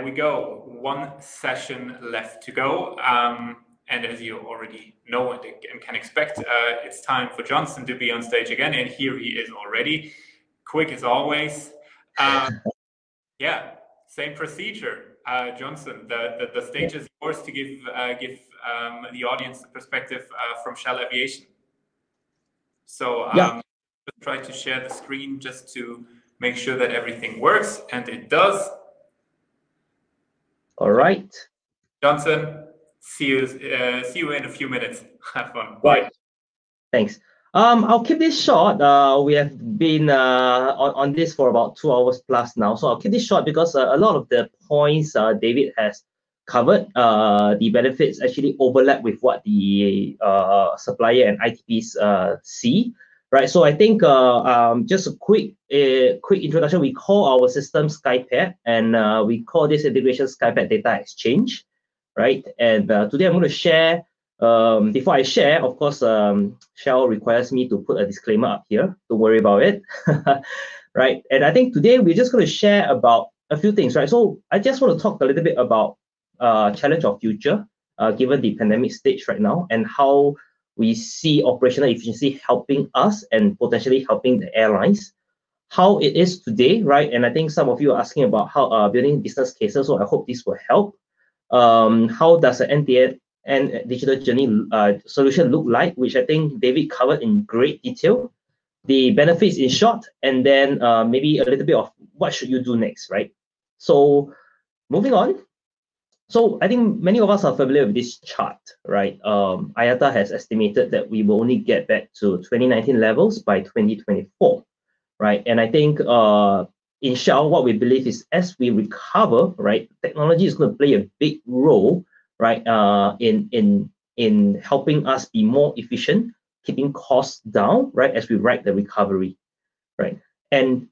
There we go. One session left to go. Um, and as you already know and, and can expect, uh, it's time for Johnson to be on stage again. And here he is already. Quick as always. Um, yeah, same procedure. Uh, Johnson, the, the, the, stage is yours to give, uh, give um, the audience the perspective uh, from Shell Aviation. So um, yeah. try to share the screen just to make sure that everything works, and it does. All right. Johnson, see you, uh, see you in a few minutes. Have fun. Right. Bye. Thanks. Um, I'll keep this short. Uh, we have been uh, on, on this for about two hours plus now. So I'll keep this short because uh, a lot of the points uh, David has covered, uh, the benefits actually overlap with what the uh, supplier and ITPs uh, see right? So I think uh, um, just a quick uh, quick introduction. We call our system SkyPad, and uh, we call this integration SkyPad Data Exchange, right? And uh, today I'm going to share. Um, before I share, of course, um, Shell requires me to put a disclaimer up here. Don't worry about it, right? And I think today we're just going to share about a few things, right? So I just want to talk a little bit about uh, challenge of future, uh, given the pandemic stage right now, and how we see operational efficiency helping us and potentially helping the airlines. How it is today, right? And I think some of you are asking about how uh, building business cases. So I hope this will help. Um, how does an end and digital journey uh, solution look like? Which I think David covered in great detail. The benefits in short, and then uh, maybe a little bit of what should you do next, right? So moving on, so I think many of us are familiar with this chart, right? Um, IATA has estimated that we will only get back to 2019 levels by 2024, right? And I think uh, in Shell, what we believe is as we recover, right, technology is going to play a big role, right, uh, in in in helping us be more efficient, keeping costs down, right, as we ride the recovery, right? And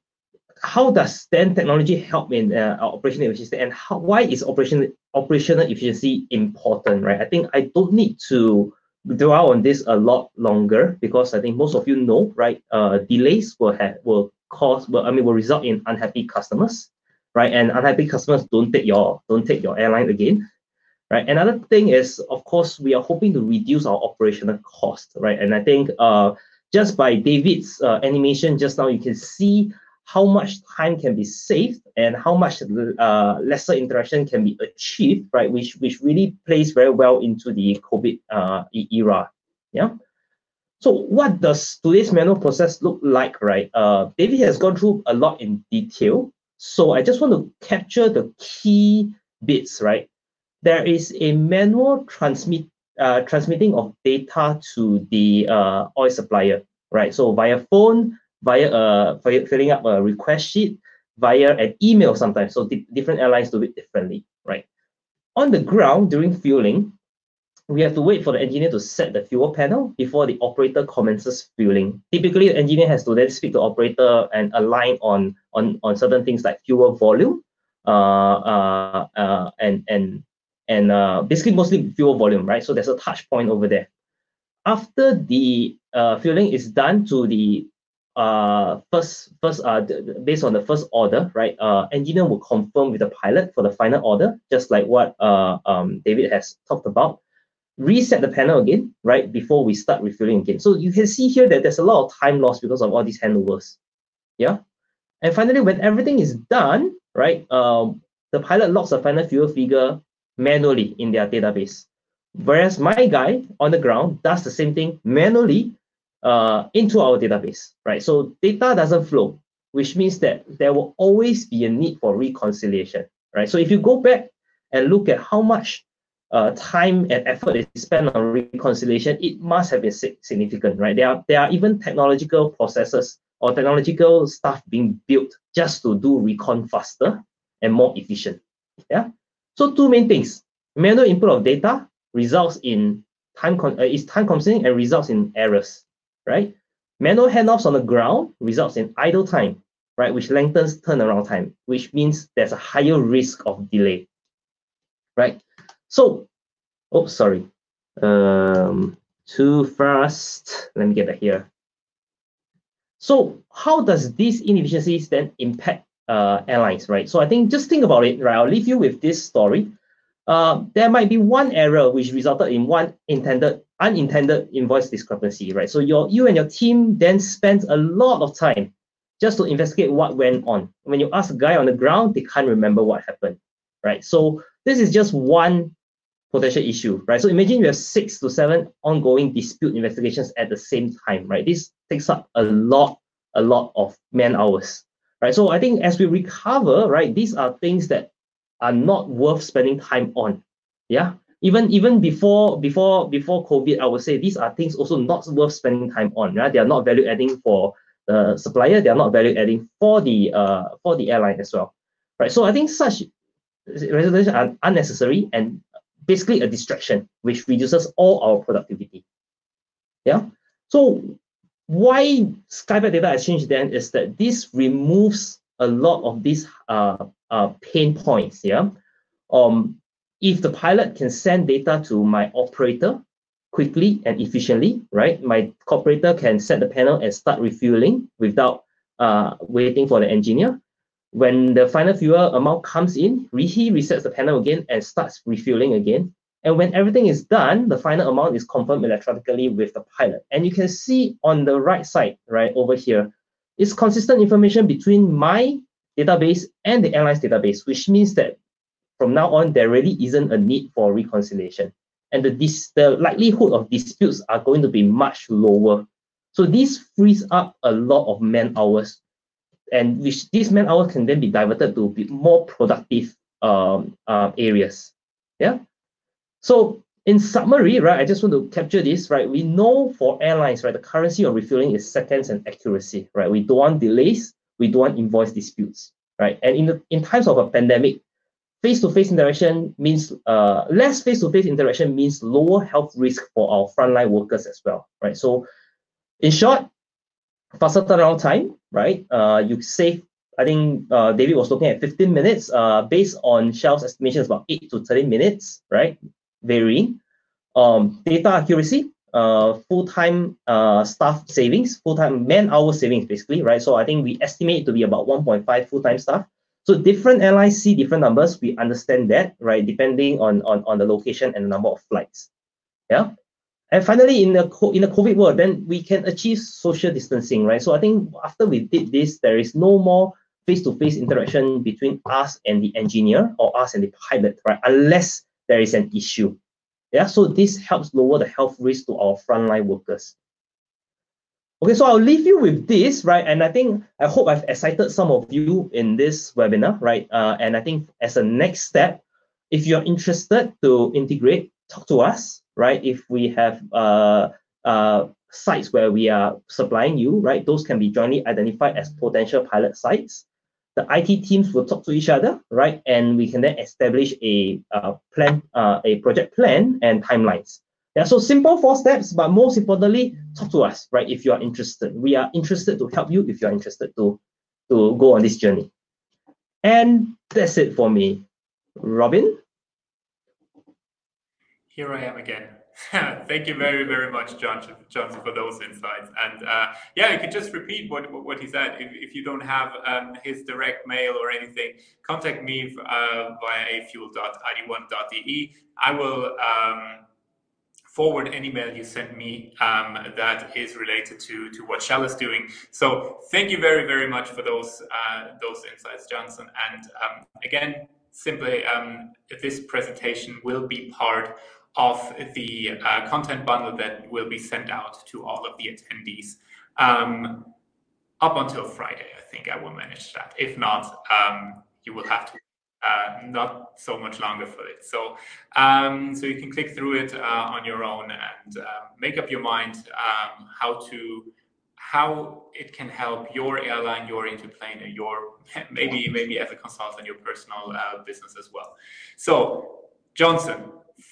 how does then technology help in uh, operational efficiency and how, why is operational operational efficiency important, right? I think I don't need to dwell on this a lot longer because I think most of you know, right? Uh, delays will have will cause, well, I mean, will result in unhappy customers, right? And unhappy customers don't take your don't take your airline again, right? Another thing is, of course, we are hoping to reduce our operational cost, right? And I think uh, just by David's uh, animation just now, you can see how much time can be saved and how much uh, lesser interaction can be achieved, right? Which which really plays very well into the COVID uh, era. Yeah. So what does today's manual process look like, right? Uh, David has gone through a lot in detail. So I just want to capture the key bits, right? There is a manual transmit uh, transmitting of data to the uh, oil supplier, right? So via phone, via uh, filling up a request sheet, via an email sometimes. So di different airlines do it differently, right? On the ground during fueling, we have to wait for the engineer to set the fuel panel before the operator commences fueling. Typically, the engineer has to then speak to the operator and align on on, on certain things like fuel volume, uh, uh, uh, and and and uh, basically mostly fuel volume, right? So there's a touch point over there. After the uh, fueling is done to the uh, first, first uh, based on the first order, right, uh, engineer will confirm with the pilot for the final order, just like what uh, um, David has talked about. Reset the panel again, right, before we start refueling again. So you can see here that there's a lot of time lost because of all these handovers. Yeah. And finally, when everything is done, right, um, the pilot logs the final fuel figure manually in their database. Whereas my guy on the ground does the same thing manually uh, into our database, right? So data doesn't flow, which means that there will always be a need for reconciliation, right? So if you go back and look at how much uh, time and effort is spent on reconciliation, it must have been significant, right? There are, there are even technological processes or technological stuff being built just to do recon faster and more efficient, yeah? So two main things, manual input of data results in time, uh, is time consuming and results in errors, right? Manual handoffs on the ground results in idle time, right, which lengthens turnaround time, which means there's a higher risk of delay, right? So, oh, sorry, um, too fast. Let me get back here. So how does these inefficiencies then impact uh, airlines, right? So I think just think about it, right? I'll leave you with this story. Uh, there might be one error which resulted in one intended unintended invoice discrepancy, right? So your you and your team then spent a lot of time just to investigate what went on. When you ask a guy on the ground, they can't remember what happened, right? So this is just one potential issue, right? So imagine you have six to seven ongoing dispute investigations at the same time, right? This takes up a lot, a lot of man hours, right? So I think as we recover, right, these are things that are not worth spending time on. Yeah. Even even before before before COVID, I would say these are things also not worth spending time on. Right? They are not value adding for the supplier. They are not value adding for the uh for the airline as well. Right. So I think such resolutions are unnecessary and basically a distraction which reduces all our productivity. Yeah. So why SkyPad Data Exchange then is that this removes a lot of these uh, uh, pain points. Yeah. Um, if the pilot can send data to my operator quickly and efficiently, right? My operator can set the panel and start refueling without uh, waiting for the engineer. When the final fuel amount comes in, he resets the panel again and starts refueling again. And when everything is done, the final amount is confirmed electronically with the pilot. And you can see on the right side, right over here, it's consistent information between my database and the airline's database, which means that from now on, there really isn't a need for reconciliation. And the, dis the likelihood of disputes are going to be much lower. So this frees up a lot of man hours, and which these man hours can then be diverted to be more productive um, uh, areas. Yeah. So in summary, right, I just want to capture this, right? We know for airlines, right, the currency of refueling is seconds and accuracy, right? We don't want delays, we don't want invoice disputes, right? And in the in times of a pandemic, face-to-face interaction means uh, less face-to-face interaction means lower health risk for our frontline workers as well, right? So in short, faster turnaround time, right? Uh, you save, I think uh, David was looking at 15 minutes, uh, based on Shell's estimations, about 8 to 30 minutes, right? varying. Um, data accuracy, uh, full-time uh, staff savings, full-time man-hour savings, basically, right? So I think we estimate to be about 1.5 full-time staff. So different airlines see different numbers. We understand that, right? Depending on, on, on the location and the number of flights. Yeah. And finally, in the in the COVID world, then we can achieve social distancing, right? So I think after we did this, there is no more face-to-face -face interaction between us and the engineer or us and the pilot, right? Unless there is an issue. Yeah, so this helps lower the health risk to our frontline workers. Okay, so I'll leave you with this, right? And I think, I hope I've excited some of you in this webinar, right? Uh, and I think as a next step, if you're interested to integrate, talk to us, right? If we have uh, uh, sites where we are supplying you, right? Those can be jointly identified as potential pilot sites the IT teams will talk to each other, right? And we can then establish a uh, plan, uh, a project plan and timelines. Yeah, so simple four steps, but most importantly, talk to us, right? If you are interested, we are interested to help you if you are interested to, to go on this journey. And that's it for me. Robin? Here I am again. Thank you very, very much, Johnson, Johnson for those insights. And uh, yeah, you could just repeat what what he said. If, if you don't have um, his direct mail or anything, contact me uh, via afuel.id1.de. I will um, forward any mail you send me um, that is related to to what Shell is doing. So thank you very, very much for those uh, those insights, Johnson. And um, again, simply, um, this presentation will be part of the uh, content bundle that will be sent out to all of the attendees um, up until Friday. I think I will manage that. If not, um, you will have to uh, not so much longer for it. So, um, so you can click through it uh, on your own and uh, make up your mind um, how to how it can help your airline, your interplane, your maybe maybe as a consultant, your personal uh, business as well. So, Johnson,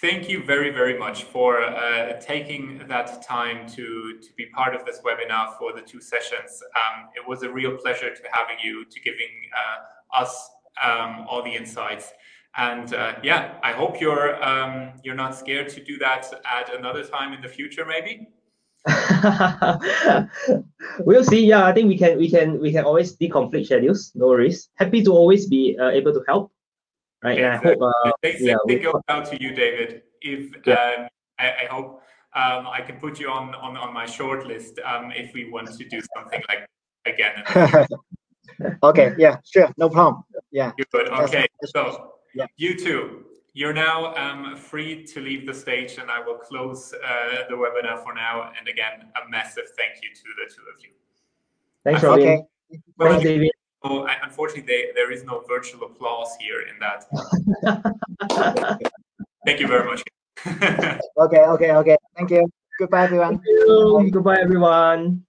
thank you very, very much for uh, taking that time to, to be part of this webinar for the two sessions. Um, it was a real pleasure to having you, to giving uh, us um, all the insights. And uh, yeah, I hope you're um, you're not scared to do that at another time in the future, maybe. we'll see. Yeah, I think we can we can we can always deconflict schedules. No worries. Happy to always be uh, able to help. Right. Yeah, exactly. I hope. Uh, they, yeah, they go out to you, David. If yeah. um, I, I, hope um, I can put you on on on my short list um, if we want to do something like again. okay. Yeah. Sure. No problem. Yeah. Good. Okay. So yeah. you too you're now um, free to leave the stage and I will close uh, the webinar for now. And again, a massive thank you to the two of you. Thanks, Robin. Okay. Well, Thanks, David. Unfortunately, they, there is no virtual applause here in that. thank you very much. okay, okay, okay. Thank you. Goodbye, everyone. You. Goodbye, everyone.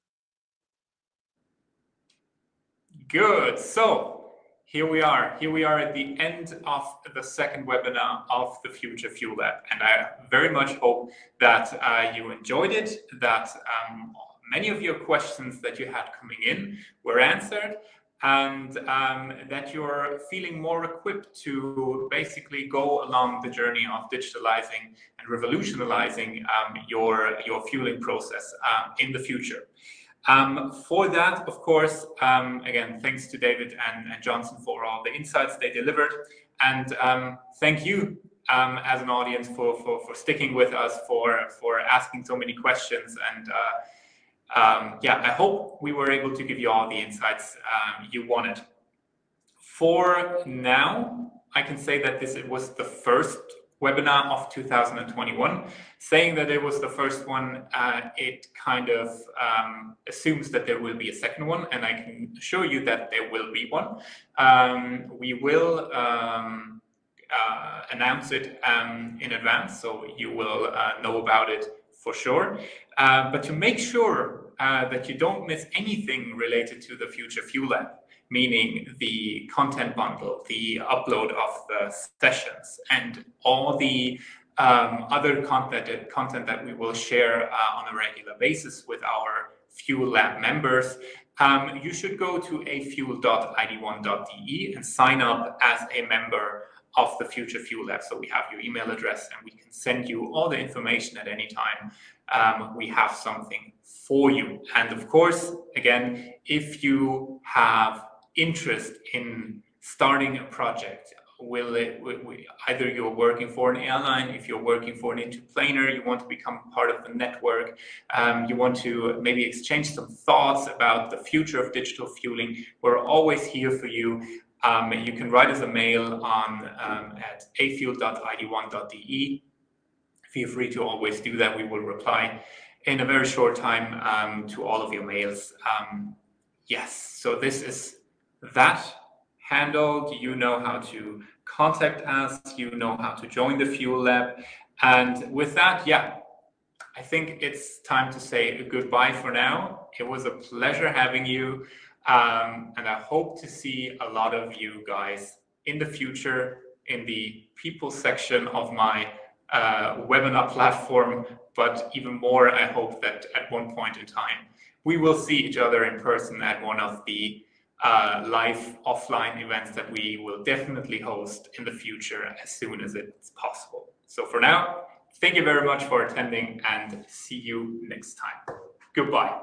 Good. So, here we are. Here we are at the end of the second webinar of the Future Fuel Lab. And I very much hope that uh, you enjoyed it, that um, many of your questions that you had coming in were answered, and um, that you're feeling more equipped to basically go along the journey of digitalizing and revolutionizing um, your, your fueling process um, in the future. Um, for that, of course, um, again, thanks to David and, and, Johnson for all the insights they delivered. And um, thank you as an audience for, for, for sticking with us, for, for asking so many questions. And uh, um, yeah, I hope we were able to give you all the insights um, you wanted. For now, I can say that this was the first webinar of 2021. Saying that it was the first one, uh, it kind of um, assumes that there will be a second one, and I can assure you that there will be one. Um, we will um, uh, announce it um, in advance, so you will uh, know about it for sure. Uh, but to make sure uh, that you don't miss anything related to the Future Fuel Lab, meaning the content bundle, the upload of the sessions, and all the um, other content, content that we will share uh, on a regular basis with our Fuel Lab members, um, you should go to afuel.id1.de and sign up as a member of the Future Fuel Lab. So we have your email address and we can send you all the information at any time um, we have something for you. And of course, again, if you have interest in starting a project will it either you're working for an airline if you're working for an interplaner you want to become part of the network um, you want to maybe exchange some thoughts about the future of digital fueling we're always here for you um, you can write us a mail on um, at afuel.id1.de. feel free to always do that we will reply in a very short time um, to all of your mails um, yes so this is that handled, you know how to contact us, you know how to join the Fuel Lab. And with that, yeah, I think it's time to say goodbye for now. It was a pleasure having you. Um, and I hope to see a lot of you guys in the future in the people section of my uh, webinar platform. But even more, I hope that at one point in time, we will see each other in person at one of the uh, live offline events that we will definitely host in the future as soon as it's possible. So for now, thank you very much for attending and see you next time. Goodbye.